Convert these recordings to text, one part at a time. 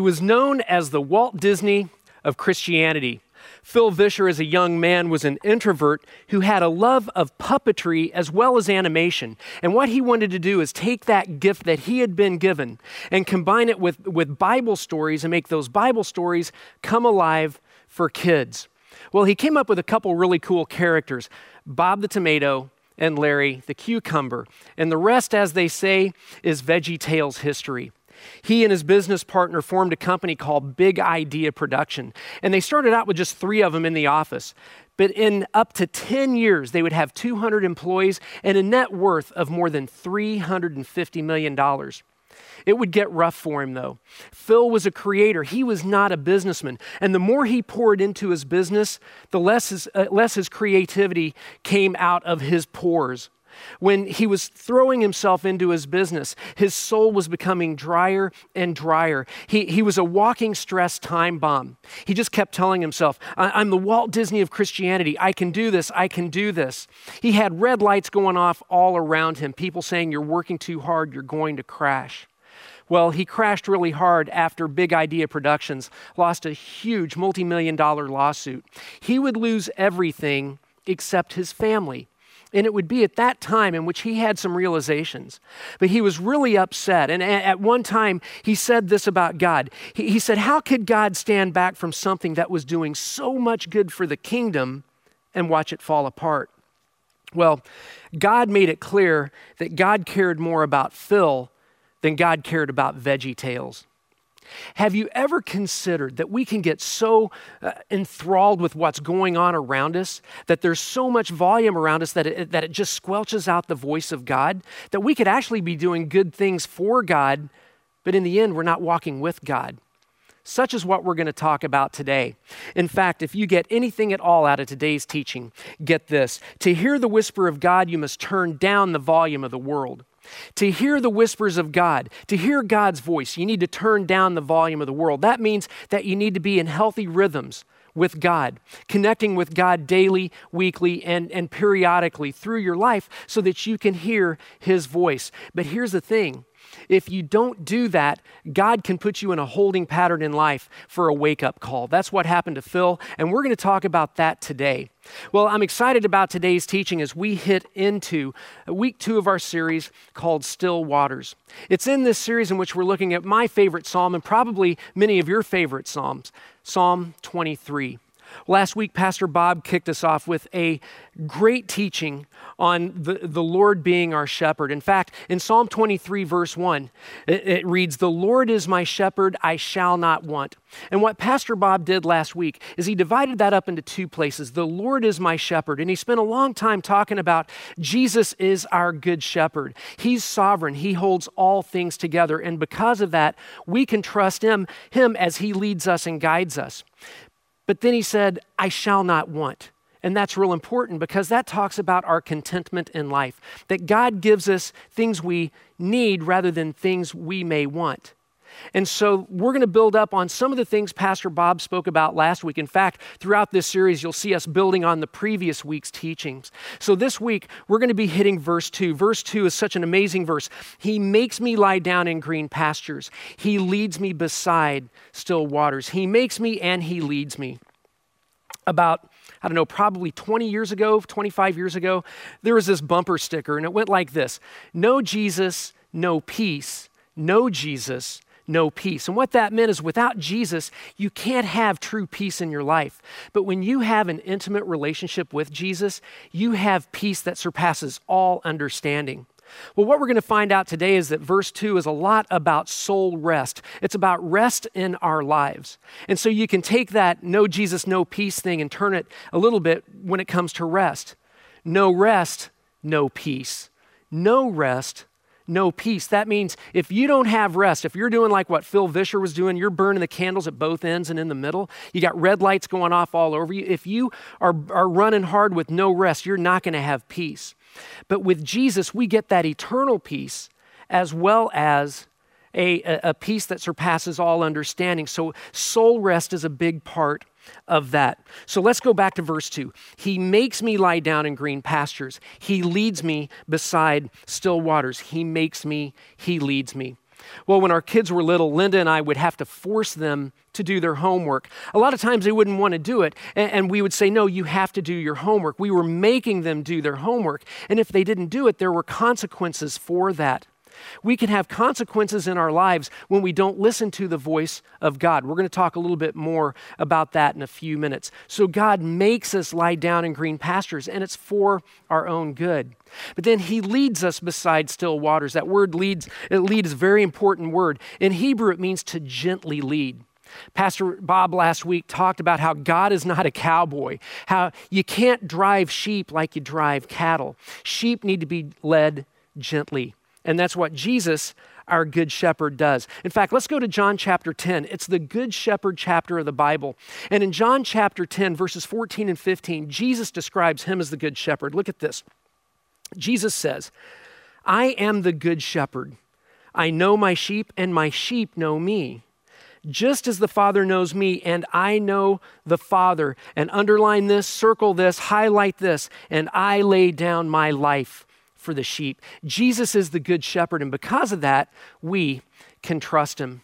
He was known as the Walt Disney of Christianity. Phil Vischer, as a young man, was an introvert who had a love of puppetry as well as animation. And what he wanted to do is take that gift that he had been given and combine it with, with Bible stories and make those Bible stories come alive for kids. Well, he came up with a couple really cool characters Bob the Tomato and Larry the Cucumber. And the rest, as they say, is Veggie Tales history. He and his business partner formed a company called Big Idea Production. And they started out with just three of them in the office. But in up to 10 years, they would have 200 employees and a net worth of more than $350 million. It would get rough for him, though. Phil was a creator, he was not a businessman. And the more he poured into his business, the less his, uh, less his creativity came out of his pores. When he was throwing himself into his business, his soul was becoming drier and drier. He, he was a walking stress time bomb. He just kept telling himself, I'm the Walt Disney of Christianity. I can do this. I can do this. He had red lights going off all around him, people saying, You're working too hard, you're going to crash. Well, he crashed really hard after Big Idea Productions lost a huge multi million dollar lawsuit. He would lose everything except his family. And it would be at that time in which he had some realizations. But he was really upset. And at one time, he said this about God. He, said, How could God stand back from something that was doing so much good for the kingdom and watch it fall apart? Well, God made it clear that God cared more about Phil than God cared about Veggie Tales. Have you ever considered that we can get so uh, enthralled with what's going on around us, that there's so much volume around us that it, that it just squelches out the voice of God? That we could actually be doing good things for God, but in the end, we're not walking with God. Such is what we're going to talk about today. In fact, if you get anything at all out of today's teaching, get this. To hear the whisper of God, you must turn down the volume of the world. To hear the whispers of God, to hear God's voice, you need to turn down the volume of the world. That means that you need to be in healthy rhythms with God, connecting with God daily, weekly, and, and periodically through your life so that you can hear His voice. But here's the thing if you don't do that, God can put you in a holding pattern in life for a wake up call. That's what happened to Phil, and we're going to talk about that today. Well, I'm excited about today's teaching as we hit into week two of our series called Still Waters. It's in this series in which we're looking at my favorite psalm and probably many of your favorite psalms, Psalm 23. Last week, Pastor Bob kicked us off with a great teaching on the, the Lord being our shepherd. In fact, in Psalm 23, verse 1, it, it reads, The Lord is my shepherd, I shall not want. And what Pastor Bob did last week is he divided that up into two places. The Lord is my shepherd. And he spent a long time talking about Jesus is our good shepherd. He's sovereign, he holds all things together. And because of that, we can trust him, him as he leads us and guides us. But then he said, I shall not want. And that's real important because that talks about our contentment in life, that God gives us things we need rather than things we may want. And so we're going to build up on some of the things Pastor Bob spoke about last week. In fact, throughout this series, you'll see us building on the previous week's teachings. So this week, we're going to be hitting verse 2. Verse 2 is such an amazing verse. He makes me lie down in green pastures, He leads me beside still waters. He makes me and He leads me about I don't know, probably 20 years ago, 25 years ago, there was this bumper sticker, and it went like this No Jesus, no peace. No Jesus, no peace. And what that meant is without Jesus, you can't have true peace in your life. But when you have an intimate relationship with Jesus, you have peace that surpasses all understanding. Well, what we're going to find out today is that verse 2 is a lot about soul rest. It's about rest in our lives. And so you can take that no Jesus, no peace thing and turn it a little bit when it comes to rest. No rest, no peace. No rest, no peace. That means if you don't have rest, if you're doing like what Phil Vischer was doing, you're burning the candles at both ends and in the middle, you got red lights going off all over you. If you are, are running hard with no rest, you're not going to have peace. But with Jesus, we get that eternal peace as well as a, a, peace that surpasses all understanding. So, soul rest is a big part of that. So, let's go back to verse 2. He makes me lie down in green pastures, He leads me beside still waters. He makes me, He leads me. Well, when our kids were little, Linda and I would have to force them to do their homework. A lot of times they wouldn't want to do it, and we would say, No, you have to do your homework. We were making them do their homework, and if they didn't do it, there were consequences for that. We can have consequences in our lives when we don't listen to the voice of God. We're going to talk a little bit more about that in a few minutes. So, God makes us lie down in green pastures, and it's for our own good. But then He leads us beside still waters. That word leads, lead is a very important word. In Hebrew, it means to gently lead. Pastor Bob last week talked about how God is not a cowboy, how you can't drive sheep like you drive cattle. Sheep need to be led gently. And that's what Jesus, our Good Shepherd, does. In fact, let's go to John chapter 10. It's the Good Shepherd chapter of the Bible. And in John chapter 10, verses 14 and 15, Jesus describes him as the Good Shepherd. Look at this. Jesus says, I am the Good Shepherd. I know my sheep, and my sheep know me. Just as the Father knows me, and I know the Father. And underline this, circle this, highlight this, and I lay down my life for the sheep. Jesus is the good shepherd, and because of that, we can trust him.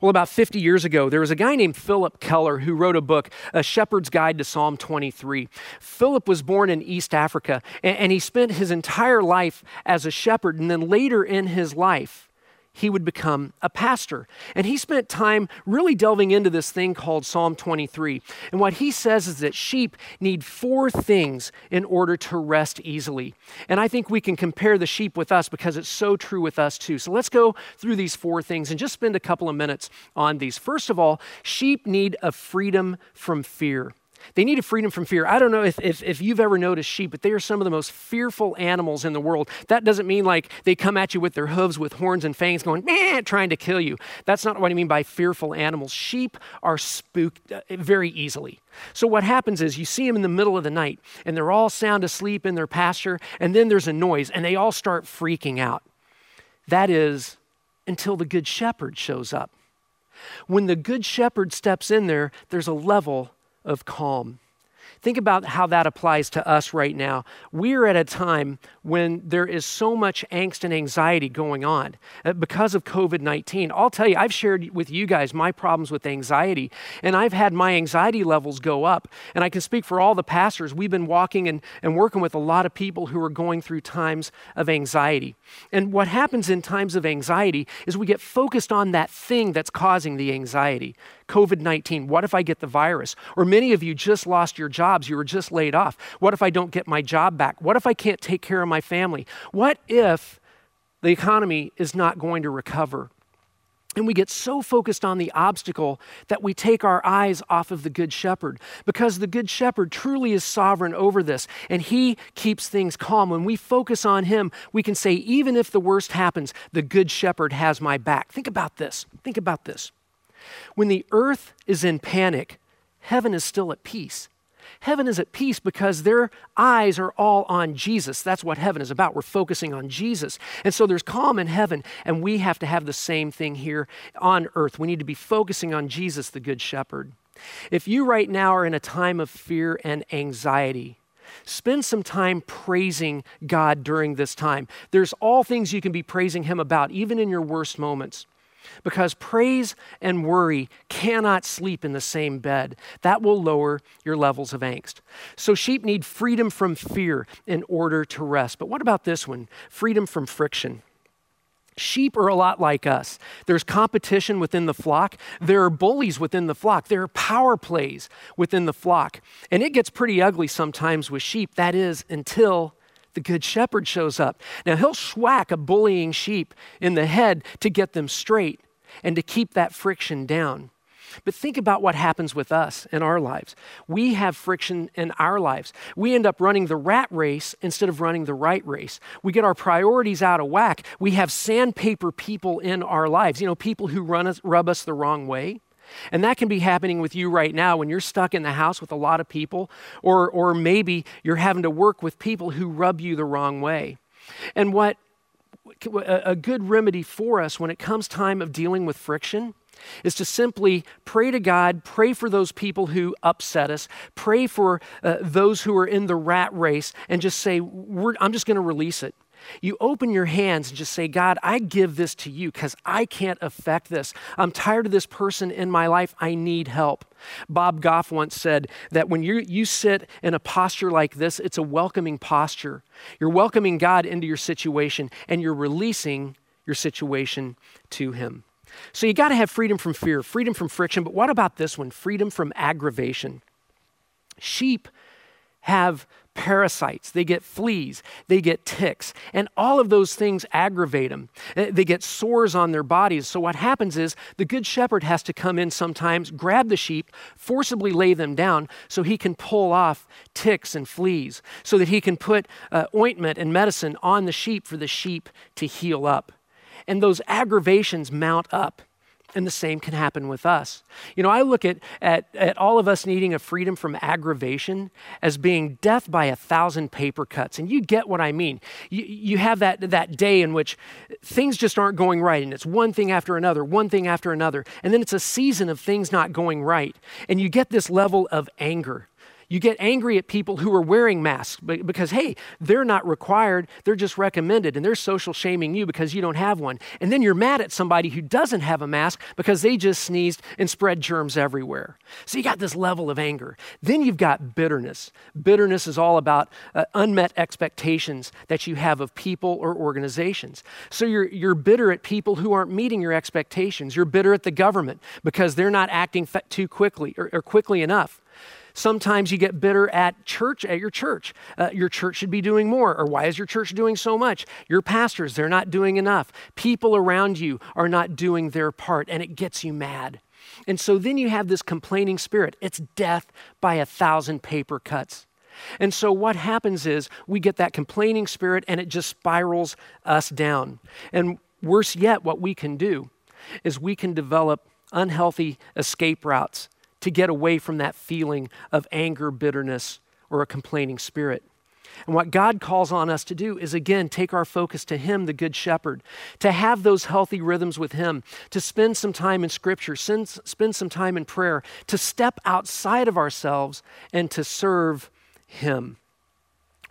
Well, about 50 years ago, there was a guy named Phillip Keller who wrote a book, A Shepherd's Guide to Psalm 23. Phillip was born in East Africa, and, he spent his entire life as a shepherd. And then later in his life, he would become a pastor. And he spent time really delving into this thing called Psalm 23. And what he says is that sheep need four things in order to rest easily. And I think we can compare the sheep with us because it's so true with us too. So let's go through these four things and just spend a couple of minutes on these. First of all, sheep need a freedom from fear. They needed freedom from fear. I don't know if, if, if, you've ever noticed sheep, but they are some of the most fearful animals in the world. That doesn't mean like they come at you with their hooves with horns and fangs going, Meh, trying to kill you. That's not what I mean by fearful animals. Sheep are spooked uh, very easily. So what happens is you see them in the middle of the night and they're all sound asleep in their pasture, and then there's a noise and they all start freaking out. That is until the good shepherd shows up. When the good shepherd steps in there, there's a level of calm. Think about how that applies to us right now. We're at a time when there is so much angst and anxiety going on uh, because of COVID 19. I'll tell you, I've shared with you guys my problems with anxiety, and I've had my anxiety levels go up. And I can speak for all the pastors. We've been walking and, and working with a lot of people who are going through times of anxiety. And what happens in times of anxiety is we get focused on that thing that's causing the anxiety. COVID 19? What if I get the virus? Or many of you just lost your jobs, you were just laid off. What if I don't get my job back? What if I can't take care of my family? What if the economy is not going to recover? And we get so focused on the obstacle that we take our eyes off of the Good Shepherd because the Good Shepherd truly is sovereign over this and he keeps things calm. When we focus on him, we can say, even if the worst happens, the Good Shepherd has my back. Think about this. Think about this. When the earth is in panic, heaven is still at peace. Heaven is at peace because their eyes are all on Jesus. That's what heaven is about. We're focusing on Jesus. And so there's calm in heaven, and we have to have the same thing here on earth. We need to be focusing on Jesus, the Good Shepherd. If you right now are in a time of fear and anxiety, spend some time praising God during this time. There's all things you can be praising Him about, even in your worst moments because praise and worry cannot sleep in the same bed. That will lower your levels of angst. So, sheep need freedom from fear in order to rest. But what about this one? Freedom from friction. Sheep are a lot like us. There's competition within the flock. There are bullies within the flock. There are power plays within the flock. And it gets pretty ugly sometimes with sheep. That is, until the good shepherd shows up. Now, he'll swack a bullying sheep in the head to get them straight and to keep that friction down. But think about what happens with us in our lives. We have friction in our lives. We end up running the rat race instead of running the right race. We get our priorities out of whack. We have sandpaper people in our lives, you know, people who run us, rub us the wrong way. And that can be happening with you right now when you're stuck in the house with a lot of people, or, or maybe you're having to work with people who rub you the wrong way. And what a good remedy for us when it comes time of dealing with friction is to simply pray to God, pray for those people who upset us, pray for uh, those who are in the rat race, and just say, I'm just going to release it. You open your hands and just say, God, I give this to you because I can't affect this. I'm tired of this person in my life. I need help. Bob Goff once said that when you, you sit in a posture like this, it's a welcoming posture. You're welcoming God into your situation and you're releasing your situation to Him. So you got to have freedom from fear, freedom from friction, but what about this one? Freedom from aggravation. Sheep have parasites, they get fleas, they get ticks, and all of those things aggravate them. Eh, they get sores on their bodies. So, what happens is the good shepherd has to come in sometimes, grab the sheep, forcibly lay them down so he can pull off ticks and fleas, so that he can put uh, ointment and medicine on the sheep for the sheep to heal up and those aggravations mount up. And the same can happen with us. You know, I look at, at, at all of us needing a freedom from aggravation as being death by a thousand paper cuts. And you get what I mean. You, you have that, that day in which things just aren't going right, and it's one thing after another, one thing after another. And then it's a season of things not going right. And you get this level of anger. You get angry at people who are wearing masks because, hey, they're not required, they're just recommended, and they're social shaming you because you don't have one. And then you're mad at somebody who doesn't have a mask because they just sneezed and spread germs everywhere. So you got this level of anger. Then you've got bitterness. Bitterness is all about uh, unmet expectations that you have of people or organizations. So you're, you're bitter at people who aren't meeting your expectations. You're bitter at the government because they're not acting too quickly or, or quickly enough. Sometimes you get bitter at church, at your church. Uh, your church should be doing more. Or why is your church doing so much? Your pastors, they're not doing enough. People around you are not doing their part, and it gets you mad. And so then you have this complaining spirit. It's death by a thousand paper cuts. And so what happens is we get that complaining spirit and it just spirals us down. And worse yet, what we can do is we can develop unhealthy escape routes to get away from that feeling of anger, bitterness, or a complaining spirit. And what God calls on us to do is again take our focus to Him, the Good Shepherd, to have those healthy rhythms with Him, to spend some time in Scripture, spend some time in prayer, to step outside of ourselves and to serve Him.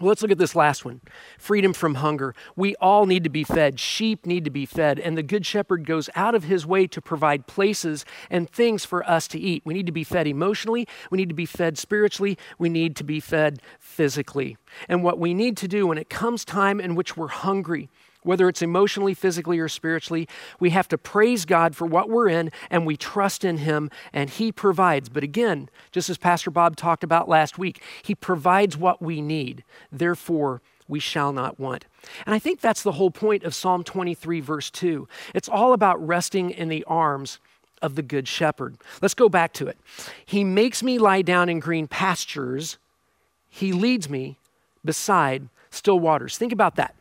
Well, let's look at this last one freedom from hunger. We all need to be fed. Sheep need to be fed. And the Good Shepherd goes out of his way to provide places and things for us to eat. We need to be fed emotionally. We need to be fed spiritually. We need to be fed physically. And what we need to do when it comes time in which we're hungry, whether it's emotionally, physically, or spiritually. We have to praise God for what we're in and we trust in Him and He provides. But again, just as Pastor Bob talked about last week, He provides what we need. Therefore, we shall not want. And I think that's the whole point of Psalm 23, verse 2. It's all about resting in the arms of the Good Shepherd. Let's go back to it. He makes me lie down in green pastures, He leads me beside still waters. Think about that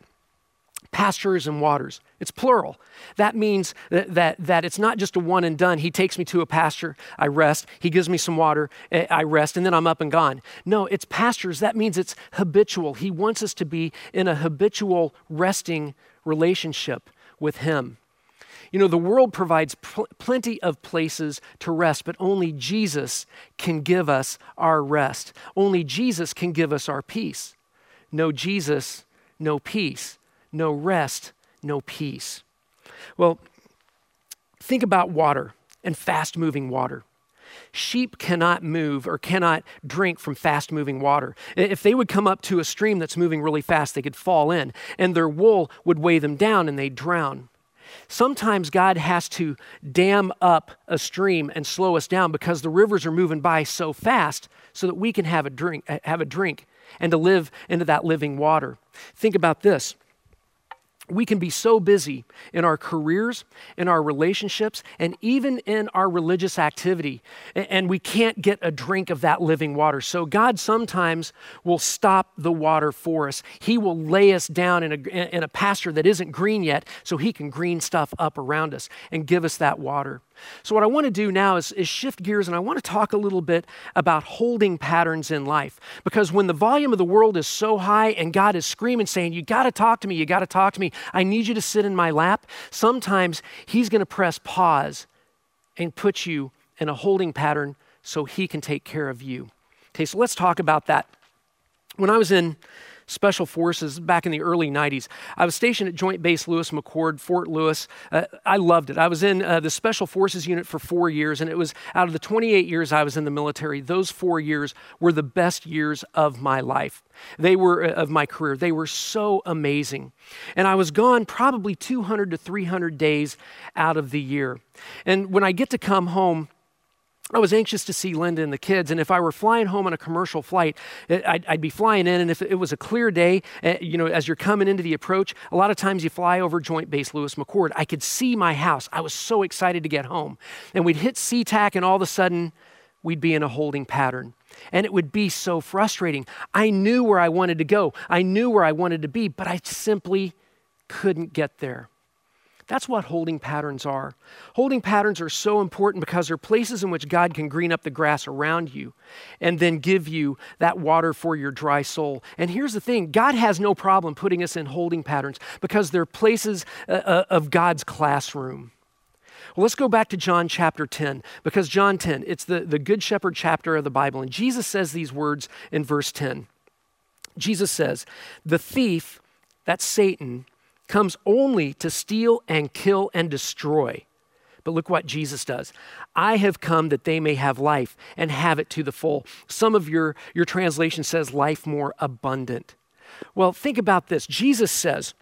pastures and waters. It's plural. That means that, that, that, it's not just a one and done. He takes me to a pasture, I rest. He gives me some water, eh, I rest, and then I'm up and gone. No, it's pastures. That means it's habitual. He wants us to be in a habitual resting relationship with Him. You know, the world provides pl- plenty of places to rest, but only Jesus can give us our rest. Only Jesus can give us our peace. No Jesus, no peace no rest, no peace. Well, think about water and fast moving water. Sheep cannot move or cannot drink from fast moving water. If they would come up to a stream that's moving really fast, they could fall in, and their wool would weigh them down and they'd drown. Sometimes God has to dam up a stream and slow us down because the rivers are moving by so fast so that we can have a drink, have a drink and to live into that living water. Think about this we can be so busy in our careers, in our relationships, and even in our religious activity, and we can't get a drink of that living water. So, God sometimes will stop the water for us. He will lay us down in a, in a pasture that isn't green yet so He can green stuff up around us and give us that water. So, what I want to do now is, is, shift gears and I want to talk a little bit about holding patterns in life. Because when the volume of the world is so high and God is screaming, saying, You got to talk to me, you got to talk to me, I need you to sit in my lap, sometimes He's going to press pause and put you in a holding pattern so he can take care of you. Okay, so let's talk about that. When I was in Special Forces back in the early 90s. I was stationed at Joint Base Lewis McChord, Fort Lewis. Uh, I loved it. I was in uh, the Special Forces unit for four years, and it was out of the 28 years I was in the military, those four years were the best years of my life. They were uh, of my career. They were so amazing. And I was gone probably 200 to 300 days out of the year. And when I get to come home, I was anxious to see Linda and the kids, and if I were flying home on a commercial flight, I'd, I'd, be flying in, and if it was a clear day, eh, you know, as you're coming into the approach, a lot of times you fly over Joint Base Lewis McChord. I could see my house. I was so excited to get home. And we'd hit SeaTac, and all of a sudden, we'd be in a holding pattern. And it would be so frustrating. I knew where I wanted to go, I knew where I wanted to be, but I simply couldn't get there. That's what holding patterns are. Holding patterns are so important because they're places in which God can green up the grass around you and then give you that water for your dry soul. And here's the thing God has no problem putting us in holding patterns because they're places uh, uh of God's classroom. Well, let's go back to John chapter 10, because John 10, it's the, the Good Shepherd chapter of the Bible. And Jesus says these words in verse 10. Jesus says, The thief, that's Satan, comes only to steal and kill and destroy. But look what Jesus does. I have come that they may have life and have it to the full. Some of your, your translation says life more abundant. Well, think about this. Jesus says,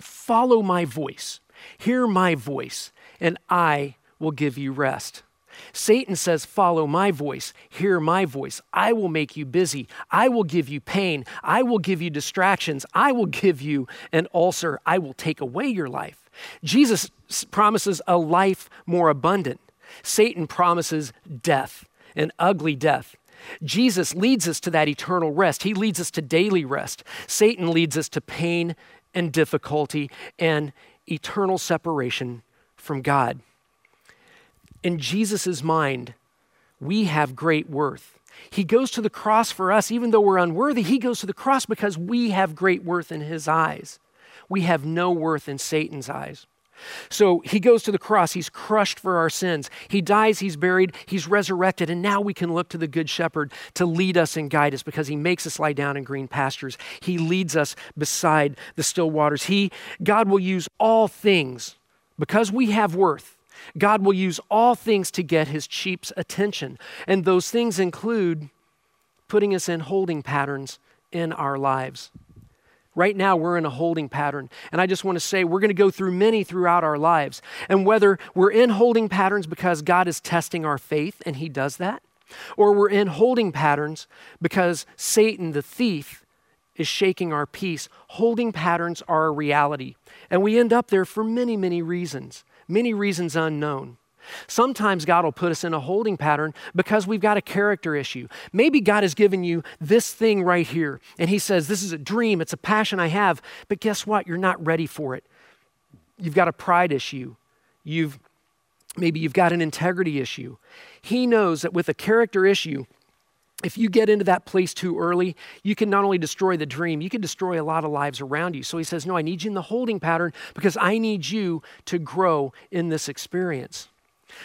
Follow my voice, hear my voice, and I will give you rest. Satan says, Follow my voice, hear my voice. I will make you busy. I will give you pain. I will give you distractions. I will give you an ulcer. I will take away your life. Jesus promises a life more abundant. Satan promises death, an ugly death. Jesus leads us to that eternal rest. He leads us to daily rest. Satan leads us to pain and difficulty and eternal separation from God in Jesus' mind, we have great worth. He goes to the cross for us, even though we're unworthy. He goes to the cross because we have great worth in His eyes. We have no worth in Satan's eyes. So he goes to the cross. He's crushed for our sins. He dies, he's buried, he's resurrected, and now we can look to the Good Shepherd to lead us and guide us because he makes us lie down in green pastures. He leads us beside the still waters. He, God will use all things because we have worth God will use all things to get his sheep's attention. And those things include putting us in holding patterns in our lives. Right now, we're in a holding pattern. And I just want to say we're going to go through many throughout our lives. And whether we're in holding patterns because God is testing our faith, and He does that, or we're in holding patterns because Satan, the thief, is shaking our peace, holding patterns are a reality. And we end up there for many, many reasons many reasons unknown. Sometimes God will put us in a holding pattern because we've got a character issue. Maybe God has given you this thing right here, and He says, This is a dream, it's a passion I have, but guess what? You're not ready for it. You've got a pride issue. You've maybe you've got an integrity issue. He knows that with a character issue, if you get into that place too early, you can not only destroy the dream, you can destroy a lot of lives around you. So he says, No, I need you in the holding pattern because I need you to grow in this experience.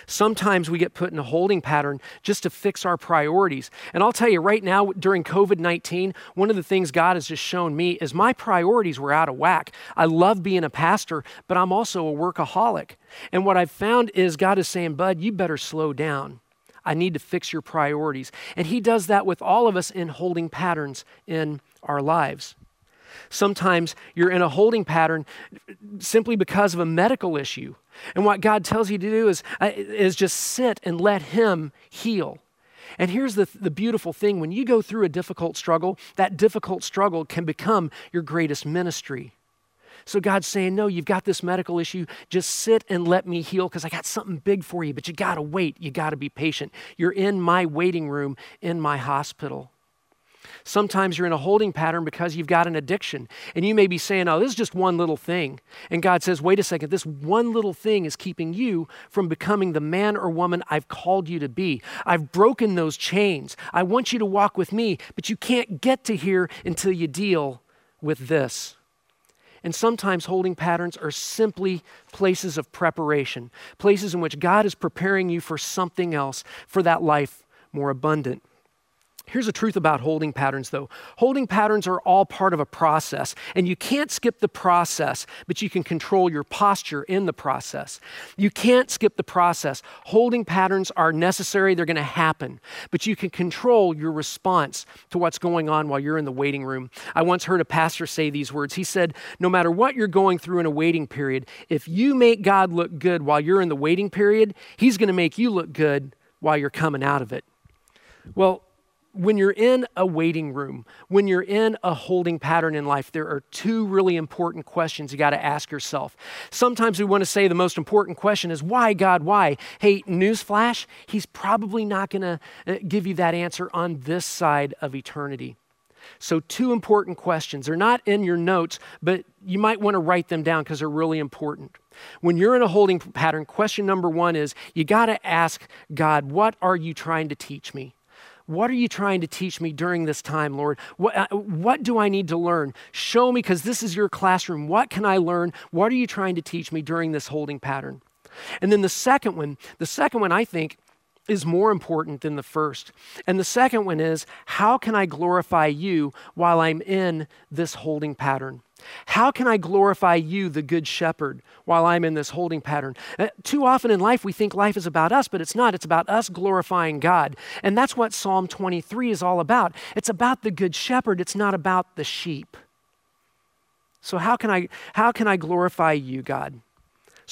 Sometimes we get put in a holding pattern just to fix our priorities. And I'll tell you right now, during COVID 19, one of the things God has just shown me is my priorities were out of whack. I love being a pastor, but I'm also a workaholic. And what I've found is God is saying, Bud, you better slow down. I need to fix your priorities. And He does that with all of us in holding patterns in our lives. Sometimes you're in a holding pattern simply because of a medical issue. And what God tells you to do is, uh, is just sit and let Him heal. And here's the, the beautiful thing when you go through a difficult struggle, that difficult struggle can become your greatest ministry. So God's saying, No, you've got this medical issue. Just sit and let me heal because I got something big for you, but you got to wait. You got to be patient. You're in my waiting room in my hospital. Sometimes you're in a holding pattern because you've got an addiction. And you may be saying, oh, this is just one little thing. And God says, wait a second, this one little thing is keeping you from becoming the man or woman I've called you to be. I've broken those chains. I want you to walk with me, but you can't get to here until you deal with this. And sometimes holding patterns are simply places of preparation, places in which God is preparing you for something else, for that life more abundant. Here's the truth about holding patterns, though. Holding patterns are all part of a process, and you can't skip the process, but you can control your posture in the process. You can't skip the process. Holding patterns are necessary, they're going to happen, but you can control your response to what's going on while you're in the waiting room. I once heard a pastor say these words. He said, No matter what you're going through in a waiting period, if you make God look good while you're in the waiting period, He's going to make you look good while you're coming out of it. Well, when you're in a waiting room, when you're in a holding pattern in life, there are two really important questions you got to ask yourself. Sometimes we want to say the most important question is, Why, God, why? Hey, newsflash, He's probably not going to uh, give you that answer on this side of eternity. So, two important questions. They're not in your notes, but you might want to write them down because they're really important. When you're in a holding pattern, question number one is you got to ask God, What are you trying to teach me? What are you trying to teach me during this time, Lord? What, uh, what do I need to learn? Show me, because this is your classroom. What can I learn? What are you trying to teach me during this holding pattern? And then the second one, the second one I think is more important than the first. And the second one is how can I glorify you while I'm in this holding pattern? How can I glorify you, the Good Shepherd, while I'm in this holding pattern? Uh, too often in life, we think life is about us, but it's not. It's about us glorifying God. And that's what Psalm 23 is all about. It's about the Good Shepherd, it's not about the sheep. So, how can I, how can I glorify you, God?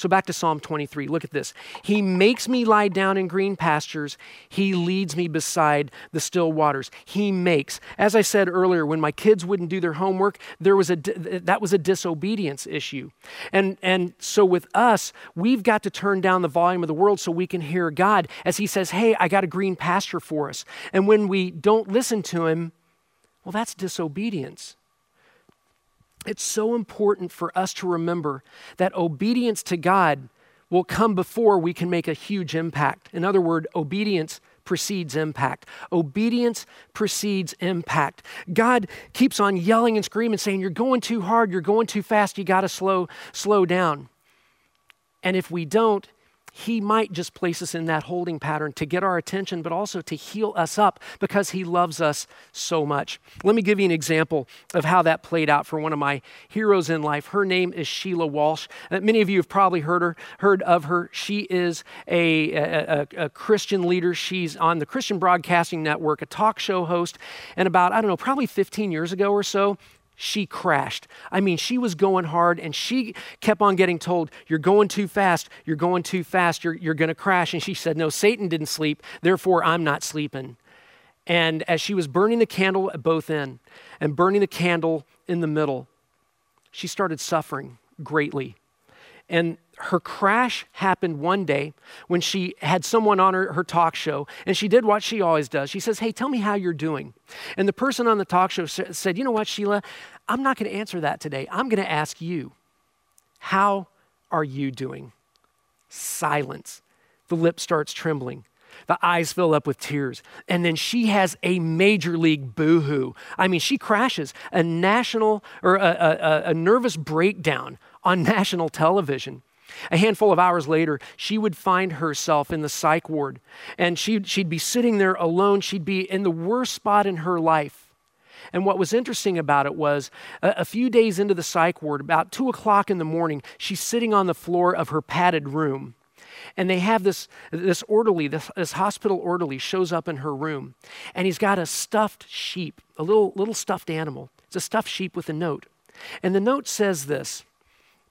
So back to Psalm 23. Look at this. He makes me lie down in green pastures. He leads me beside the still waters. He makes. As I said earlier, when my kids wouldn't do their homework, there was a that was a disobedience issue. And and so with us, we've got to turn down the volume of the world so we can hear God as he says, "Hey, I got a green pasture for us." And when we don't listen to him, well, that's disobedience. It's so important for us to remember that obedience to God will come before we can make a huge impact. In other words, obedience precedes impact. Obedience precedes impact. God keeps on yelling and screaming, saying, You're going too hard, you're going too fast, you got to slow, slow down. And if we don't, he might just place us in that holding pattern to get our attention, but also to heal us up because He loves us so much. Let me give you an example of how that played out for one of my heroes in life. Her name is Sheila Walsh. Uh, many of you have probably heard her, heard of her. She is a, a, a, a Christian leader. She's on the Christian Broadcasting Network, a talk show host. And about, I don't know, probably 15 years ago or so, she crashed. I mean, she was going hard and she kept on getting told, You're going too fast, you're going too fast, you're, you're going to crash. And she said, No, Satan didn't sleep, therefore I'm not sleeping. And as she was burning the candle at both ends and burning the candle in the middle, she started suffering greatly. And her crash happened one day when she had someone on her, her talk show, and she did what she always does. She says, Hey, tell me how you're doing. And the person on the talk show said, You know what, Sheila? I'm not going to answer that today. I'm going to ask you, How are you doing? Silence. The lip starts trembling. The eyes fill up with tears. And then she has a major league boohoo. I mean, she crashes a national or a, a, a nervous breakdown on national television. A handful of hours later, she would find herself in the psych ward, and she'd, she'd be sitting there alone. She'd be in the worst spot in her life. And what was interesting about it was a, a few days into the psych ward, about two o'clock in the morning, she's sitting on the floor of her padded room. And they have this, this orderly, this, this hospital orderly shows up in her room, and he's got a stuffed sheep, a little, little stuffed animal. It's a stuffed sheep with a note. And the note says this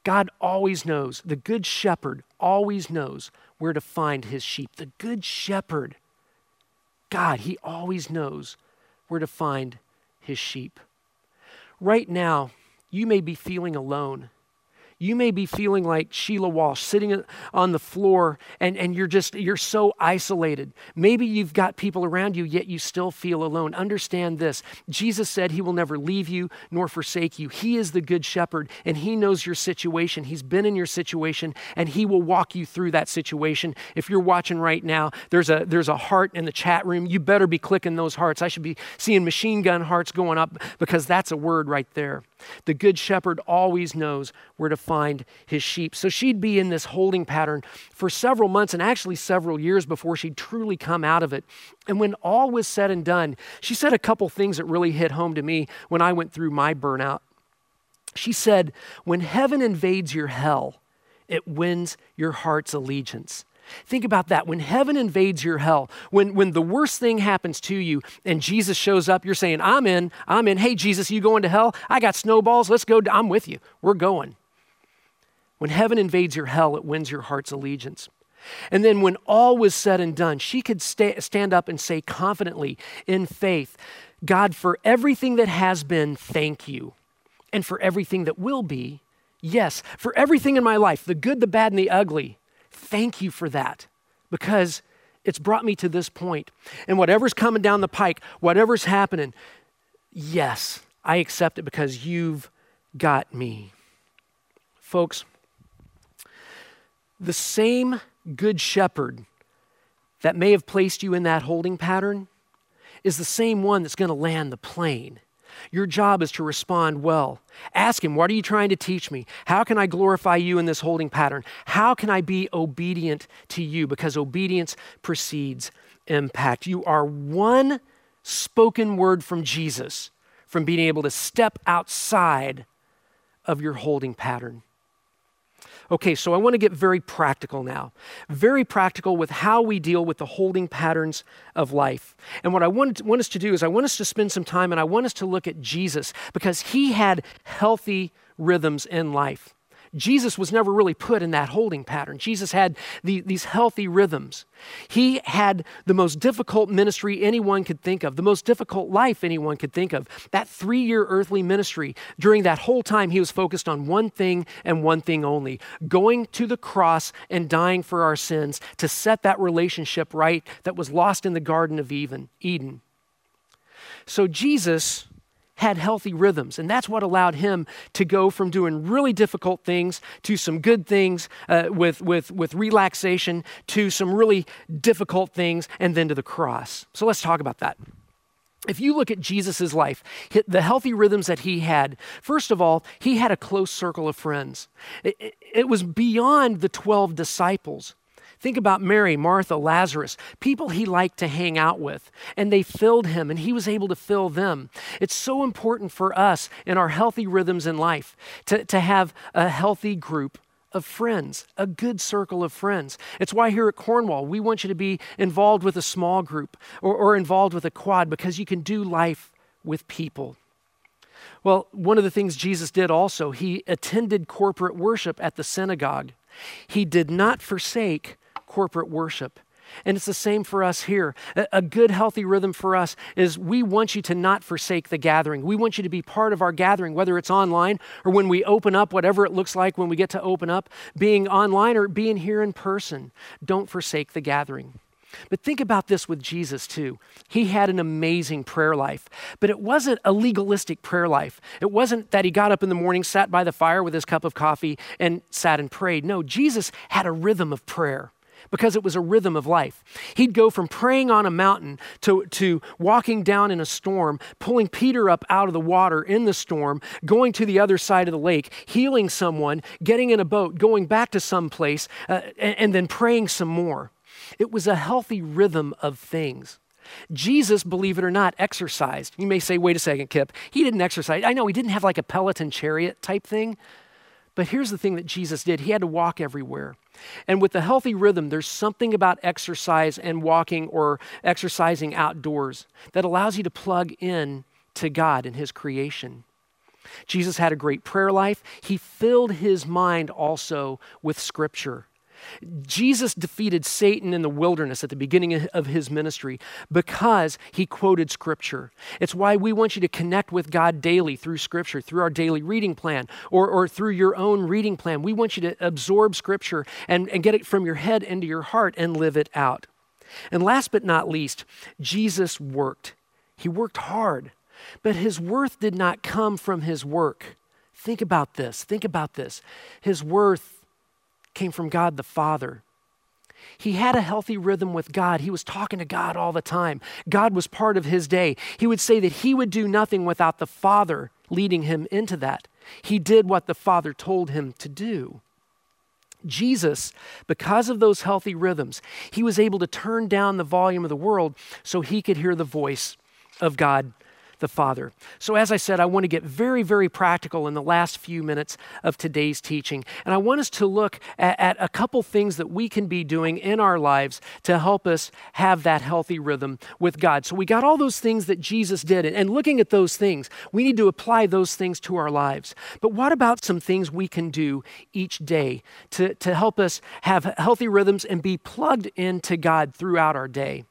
God always knows, the good shepherd always knows where to find his sheep. The good shepherd, God, he always knows where to find his sheep. Right now, you may be feeling alone you may be feeling like Sheila Walsh, sitting on the floor and, and you're just, you're so isolated. Maybe you've got people around you, yet you still feel alone. Understand this Jesus said he will never leave you nor forsake you. He is the good shepherd and he knows your situation. He's been in your situation and he will walk you through that situation. If you're watching right now, there's a, there's a heart in the chat room. You better be clicking those hearts. I should be seeing machine gun hearts going up because that's a word right there. The good shepherd always knows where to find his sheep. So she'd be in this holding pattern for several months and actually several years before she'd truly come out of it. And when all was said and done, she said a couple things that really hit home to me when I went through my burnout. She said, When heaven invades your hell, it wins your heart's allegiance. Think about that. When heaven invades your hell, when, when the worst thing happens to you and Jesus shows up, you're saying, I'm in, I'm in. Hey, Jesus, you going to hell? I got snowballs. Let's go. I'm with you. We're going. When heaven invades your hell, it wins your heart's allegiance. And then when all was said and done, she could stay, stand up and say confidently in faith, God, for everything that has been, thank you. And for everything that will be, yes. For everything in my life, the good, the bad, and the ugly, thank you for that because it's brought me to this point. And whatever's coming down the pike, whatever's happening, yes, I accept it because you've got me. Folks, the same good shepherd that may have placed you in that holding pattern is the same one that's going to land the plane. Your job is to respond well. Ask Him, What are you trying to teach me? How can I glorify you in this holding pattern? How can I be obedient to you? Because obedience precedes impact. You are one spoken word from Jesus from being able to step outside of your holding pattern. Okay, so I want to get very practical now. Very practical with how we deal with the holding patterns of life. And what I want, want us to do is I want us to spend some time and I want us to look at Jesus because he had healthy rhythms in life. Jesus was never really put in that holding pattern. Jesus had the, these healthy rhythms. He had the most difficult ministry anyone could think of, the most difficult life anyone could think of. That three year earthly ministry, during that whole time, he was focused on one thing and one thing only going to the cross and dying for our sins to set that relationship right that was lost in the Garden of Eden. So Jesus had healthy rhythms. And that's what allowed him to go from doing really difficult things to some good things uh, with, with, with relaxation to some really difficult things and then to the cross. So let's talk about that. If you look at Jesus' life, the healthy rhythms that he had, first of all, he had a close circle of friends. It, it was beyond the 12 disciples. Think about Mary, Martha, Lazarus, people he liked to hang out with, and they filled him, and he was able to fill them. It's so important for us in our healthy rhythms in life to, to have a healthy group of friends, a good circle of friends. It's why here at Cornwall, we want you to be involved with a small group or, or involved with a quad because you can do life with people. Well, one of the things Jesus did also, he attended corporate worship at the synagogue. He did not forsake corporate worship. And it's the same for us here. A, good, healthy rhythm for us is we want you to not forsake the gathering. We want you to be part of our gathering, whether it's online or when we open up, whatever it looks like when we get to open up, being online or being here in person. Don't forsake the gathering. But think about this with Jesus too. He had an amazing prayer life, but it wasn't a legalistic prayer life. It wasn't that he got up in the morning, sat by the fire with his cup of coffee, and sat and prayed. No, Jesus had a rhythm of prayer because it was a rhythm of life. He'd go from praying on a mountain to, to walking down in a storm, pulling Peter up out of the water in the storm, going to the other side of the lake, healing someone, getting in a boat, going back to some place, uh, and, and then praying some more. It was a healthy rhythm of things. Jesus, believe it or not, exercised. You may say, wait a second, Kip. He didn't exercise. I know he didn't have like a Peloton chariot type thing, but here's the thing that Jesus did He had to walk everywhere. And with the healthy rhythm, there's something about exercise and walking or exercising outdoors that allows you to plug in to God and His creation. Jesus had a great prayer life. He filled his mind also with Scripture. Jesus defeated Satan in the wilderness at the beginning of his ministry because he quoted Scripture. It's why we want you to connect with God daily through Scripture, through our daily reading plan, or, or through your own reading plan. We want you to absorb Scripture and, and get it from your head into your heart and live it out. And last but not least, Jesus worked. He worked hard, but his worth did not come from his work. Think about this. Think about this. His worth came from God the Father. He had a healthy rhythm with God. He was talking to God all the time. God was part of his day. He would say that he would do nothing without the Father leading him into that. He did what the Father told him to do. Jesus, because of those healthy rhythms, he was able to turn down the volume of the world so he could hear the voice of God the Father. So, as I said, I want to get very, very practical in the last few minutes of today's teaching. And I want us to look at, at, a couple things that we can be doing in our lives to help us have that healthy rhythm with God. So, we got all those things that Jesus did. And, and looking at those things, we need to apply those things to our lives. But what about some things we can do each day to, to help us have healthy rhythms and be plugged into God throughout our day?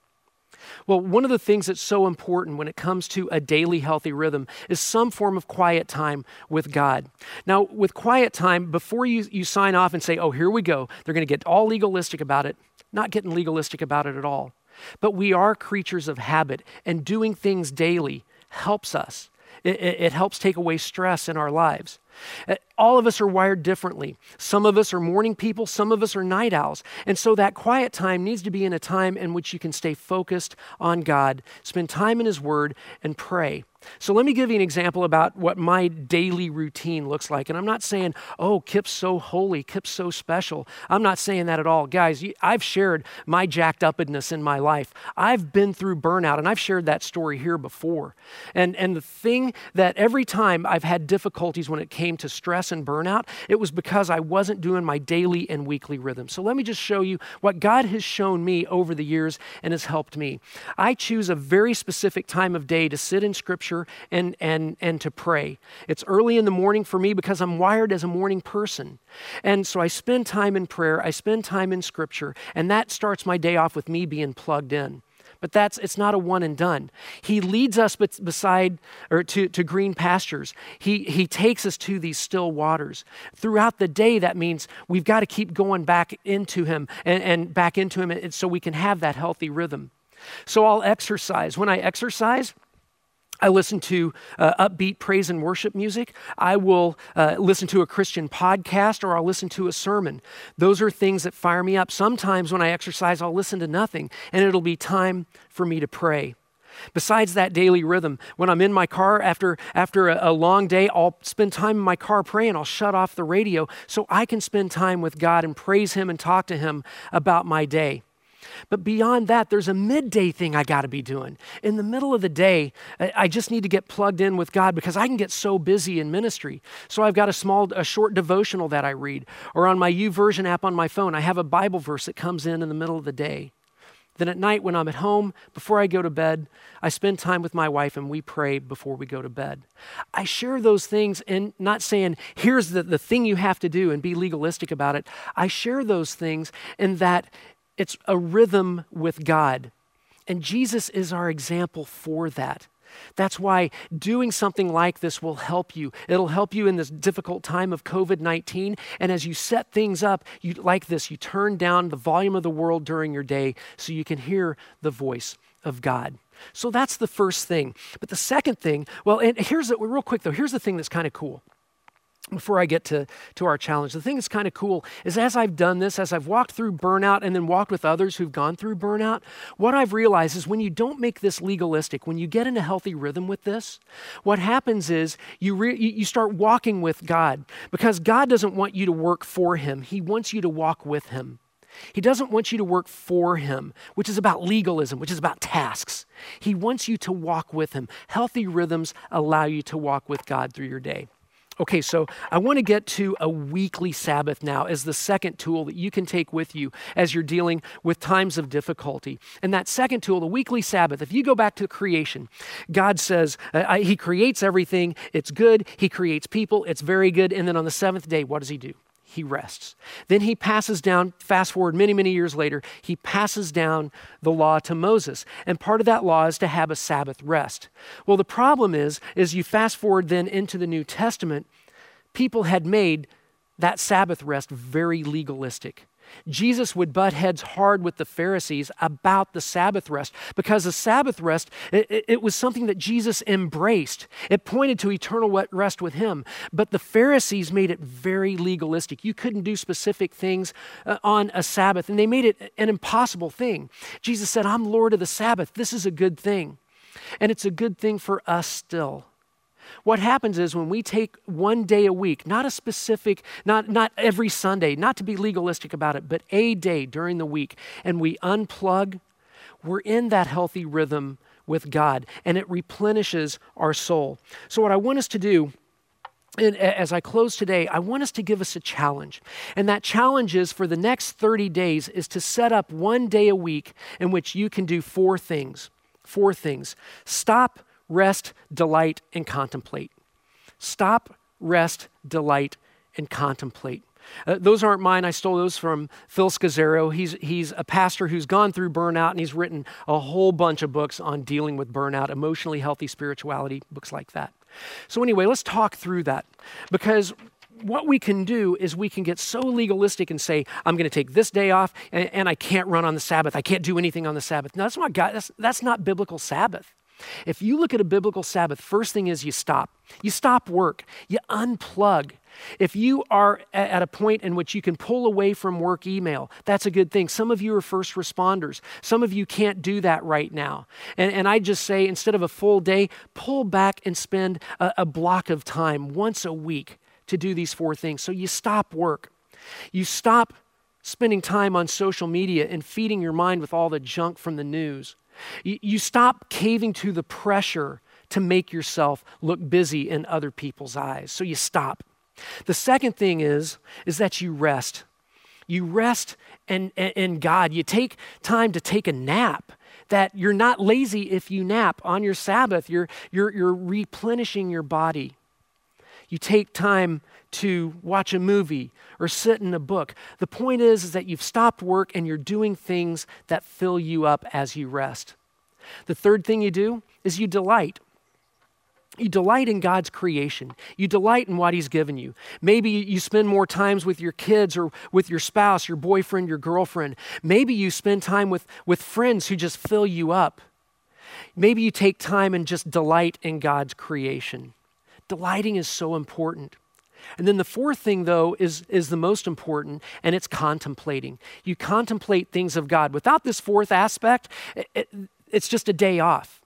Well, one of the things that's so important when it comes to a daily healthy rhythm is some form of quiet time with God. Now, with quiet time, before you, you sign off and say, oh, here we go, they're going to get all legalistic about it, not getting legalistic about it at all. But we are creatures of habit, and doing things daily helps us. It, it, it helps take away stress in our lives. Uh, all of us are wired differently. Some of us are morning people, some of us are night owls. And so that quiet time needs to be in a time in which you can stay focused on God, spend time in His Word, and pray. So let me give you an example about what my daily routine looks like. And I'm not saying, oh, Kip's so holy, Kip's so special. I'm not saying that at all. Guys, I've shared my jacked upness in my life. I've been through burnout, and I've shared that story here before. And, and the thing that every time I've had difficulties when it came to stress and burnout, it was because I wasn't doing my daily and weekly rhythm. So let me just show you what God has shown me over the years and has helped me. I choose a very specific time of day to sit in Scripture scripture and, and, and to pray. It's early in the morning for me because I'm wired as a morning person. And so I spend time in prayer, I spend time in scripture, and that starts my day off with me being plugged in. But that's it's not a one and done. He leads us beside or to, to green pastures. He he takes us to these still waters. Throughout the day, that means we've got to keep going back into him and, and back into him so we can have that healthy rhythm. So I'll exercise. When I exercise, I listen to uh, upbeat praise and worship music. I will uh, listen to a Christian podcast or I'll listen to a sermon. Those are things that fire me up. Sometimes when I exercise, I'll listen to nothing and it'll be time for me to pray. Besides that daily rhythm, when I'm in my car after, after a, a long day, I'll spend time in my car praying. I'll shut off the radio so I can spend time with God and praise Him and talk to Him about my day. But beyond that, there's a midday thing I got to be doing. In the middle of the day, I just need to get plugged in with God because I can get so busy in ministry. So I've got a small, a short devotional that I read, or on my YouVersion app on my phone, I have a Bible verse that comes in in the middle of the day. Then at night, when I'm at home, before I go to bed, I spend time with my wife and we pray before we go to bed. I share those things and not saying, here's the, the thing you have to do and be legalistic about it. I share those things in that it's a rhythm with God. And Jesus is our example for that. That's why doing something like this will help you. It'll help you in this difficult time of COVID 19. And as you set things up you, like this, you turn down the volume of the world during your day so you can hear the voice of God. So that's the first thing. But the second thing, well, and here's the, real quick though, here's the thing that's kind of cool before I get to, to our challenge, the thing that's kind of cool is as I've done this, as I've walked through burnout and then walked with others who've gone through burnout, what I've realized is when you don't make this legalistic, when you get in a healthy rhythm with this, what happens is you, re, you start walking with God because God doesn't want you to work for Him, He wants you to walk with Him. He doesn't want you to work for him, which is about legalism, which is about tasks. He wants you to walk with him. Healthy rhythms allow you to walk with God through your day. Okay, so I want to get to a weekly Sabbath now as the second tool that you can take with you as you're dealing with times of difficulty. And that second tool, the weekly Sabbath, if you go back to creation, God says uh, I, He creates everything, it's good. He creates people, it's very good. And then on the seventh day, what does He do? He rests. Then he passes down, fast forward many, many years later, he passes down the law to Moses. And part of that law is to have a Sabbath rest. Well, the problem is, is you fast forward then into the New Testament, people had made that Sabbath rest very legalistic. Jesus would butt heads hard with the Pharisees about the Sabbath rest because the Sabbath rest, it, it, was something that Jesus embraced. It pointed to eternal rest with him. But the Pharisees made it very legalistic. You couldn't do specific things uh, on a Sabbath, and they made it an impossible thing. Jesus said, I'm Lord of the Sabbath. This is a good thing. And it's a good thing for us still. What happens is when we take one day a week, not a specific, not, not every Sunday, not to be legalistic about it, but a day during the week, and we unplug, we're in that healthy rhythm with God, and it replenishes our soul. So, what I want us to do and as I close today, I want us to give us a challenge. And that challenge is for the next 30 days is to set up one day a week in which you can do four things. Four things. Stop, rest, delight, and contemplate. Stop, rest, delight, and contemplate. Uh, those aren't mine. I stole those from Phil Scazzero. He's, he's a pastor who's gone through burnout and he's written a whole bunch of books on dealing with burnout, emotionally healthy spirituality, books like that. So, anyway, let's talk through that because what we can do is we can get so legalistic and say, I'm going to take this day off and, and, I can't run on the Sabbath. I can't do anything on the Sabbath. No, that's not God. That's, that's not biblical Sabbath. If you look at a biblical Sabbath, first thing is you stop. You stop work. You unplug. If you are at a point in which you can pull away from work email, that's a good thing. Some of you are first responders. Some of you can't do that right now. And, and I just say, instead of a full day, pull back and spend a, a block of time once a week to do these four things. So you stop work. You stop spending time on social media and feeding your mind with all the junk from the news. You, stop caving to the pressure to make yourself look busy in other people's eyes. So you stop. The second thing is, is that you rest. You rest in, in God. You take time to take a nap. That you're not lazy if you nap on your Sabbath. You're, you're, you're replenishing your body. You take time to watch a movie or sit in a book. The point is, is that you've stopped work and you're doing things that fill you up as you rest. The third thing you do is you delight. You delight in God's creation. You delight in what He's given you. Maybe you spend more times with your kids or with your spouse, your boyfriend, your girlfriend. Maybe you spend time with, with friends who just fill you up. Maybe you take time and just delight in God's creation. Delighting is so important. And then the fourth thing, though, is, is the most important, and it's contemplating. You contemplate things of God. Without this fourth aspect, it, it, it's just a day off.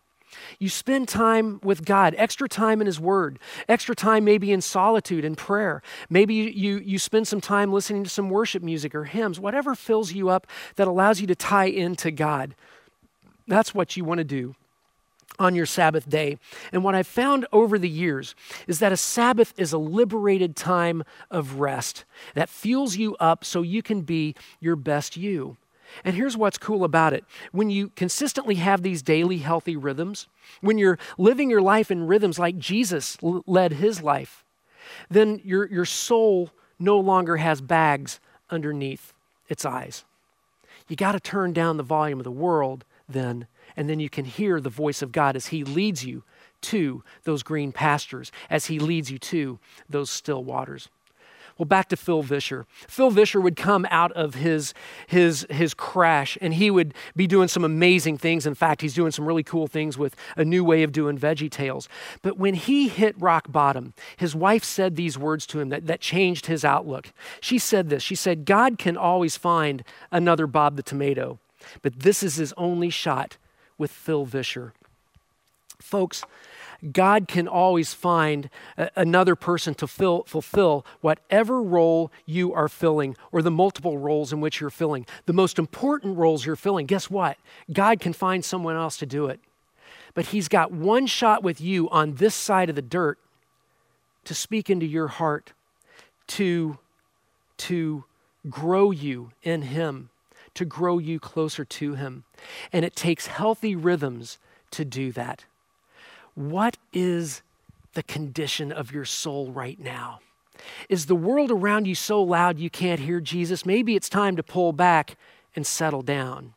You spend time with God, extra time in His Word, extra time maybe in solitude and prayer. Maybe you, you, you spend some time listening to some worship music or hymns, whatever fills you up that allows you to tie into God. That's what you want to do on your Sabbath day. And what I've found over the years is that a Sabbath is a liberated time of rest that fuels you up so you can be your best you. And here's what's cool about it when you consistently have these daily healthy rhythms, when you're living your life in rhythms like Jesus led his life, then your, your soul no longer has bags underneath its eyes. You got to turn down the volume of the world then, and then you can hear the voice of God as he leads you to those green pastures, as he leads you to those still waters. Well, back to Phil Vischer. Phil Vischer would come out of his, his, his crash and he would be doing some amazing things. In fact, he's doing some really cool things with a new way of doing Veggie Tales. But when he hit rock bottom, his wife said these words to him that, that changed his outlook. She said this She said, God can always find another Bob the Tomato, but this is his only shot with Phil Vischer. Folks, God can always find another person to fill, fulfill whatever role you are filling or the multiple roles in which you're filling. The most important roles you're filling, guess what? God can find someone else to do it. But He's got one shot with you on this side of the dirt to speak into your heart, to, to grow you in Him, to grow you closer to Him. And it takes healthy rhythms to do that. What is the condition of your soul right now? Is the world around you so loud you can't hear Jesus? Maybe it's time to pull back and settle down.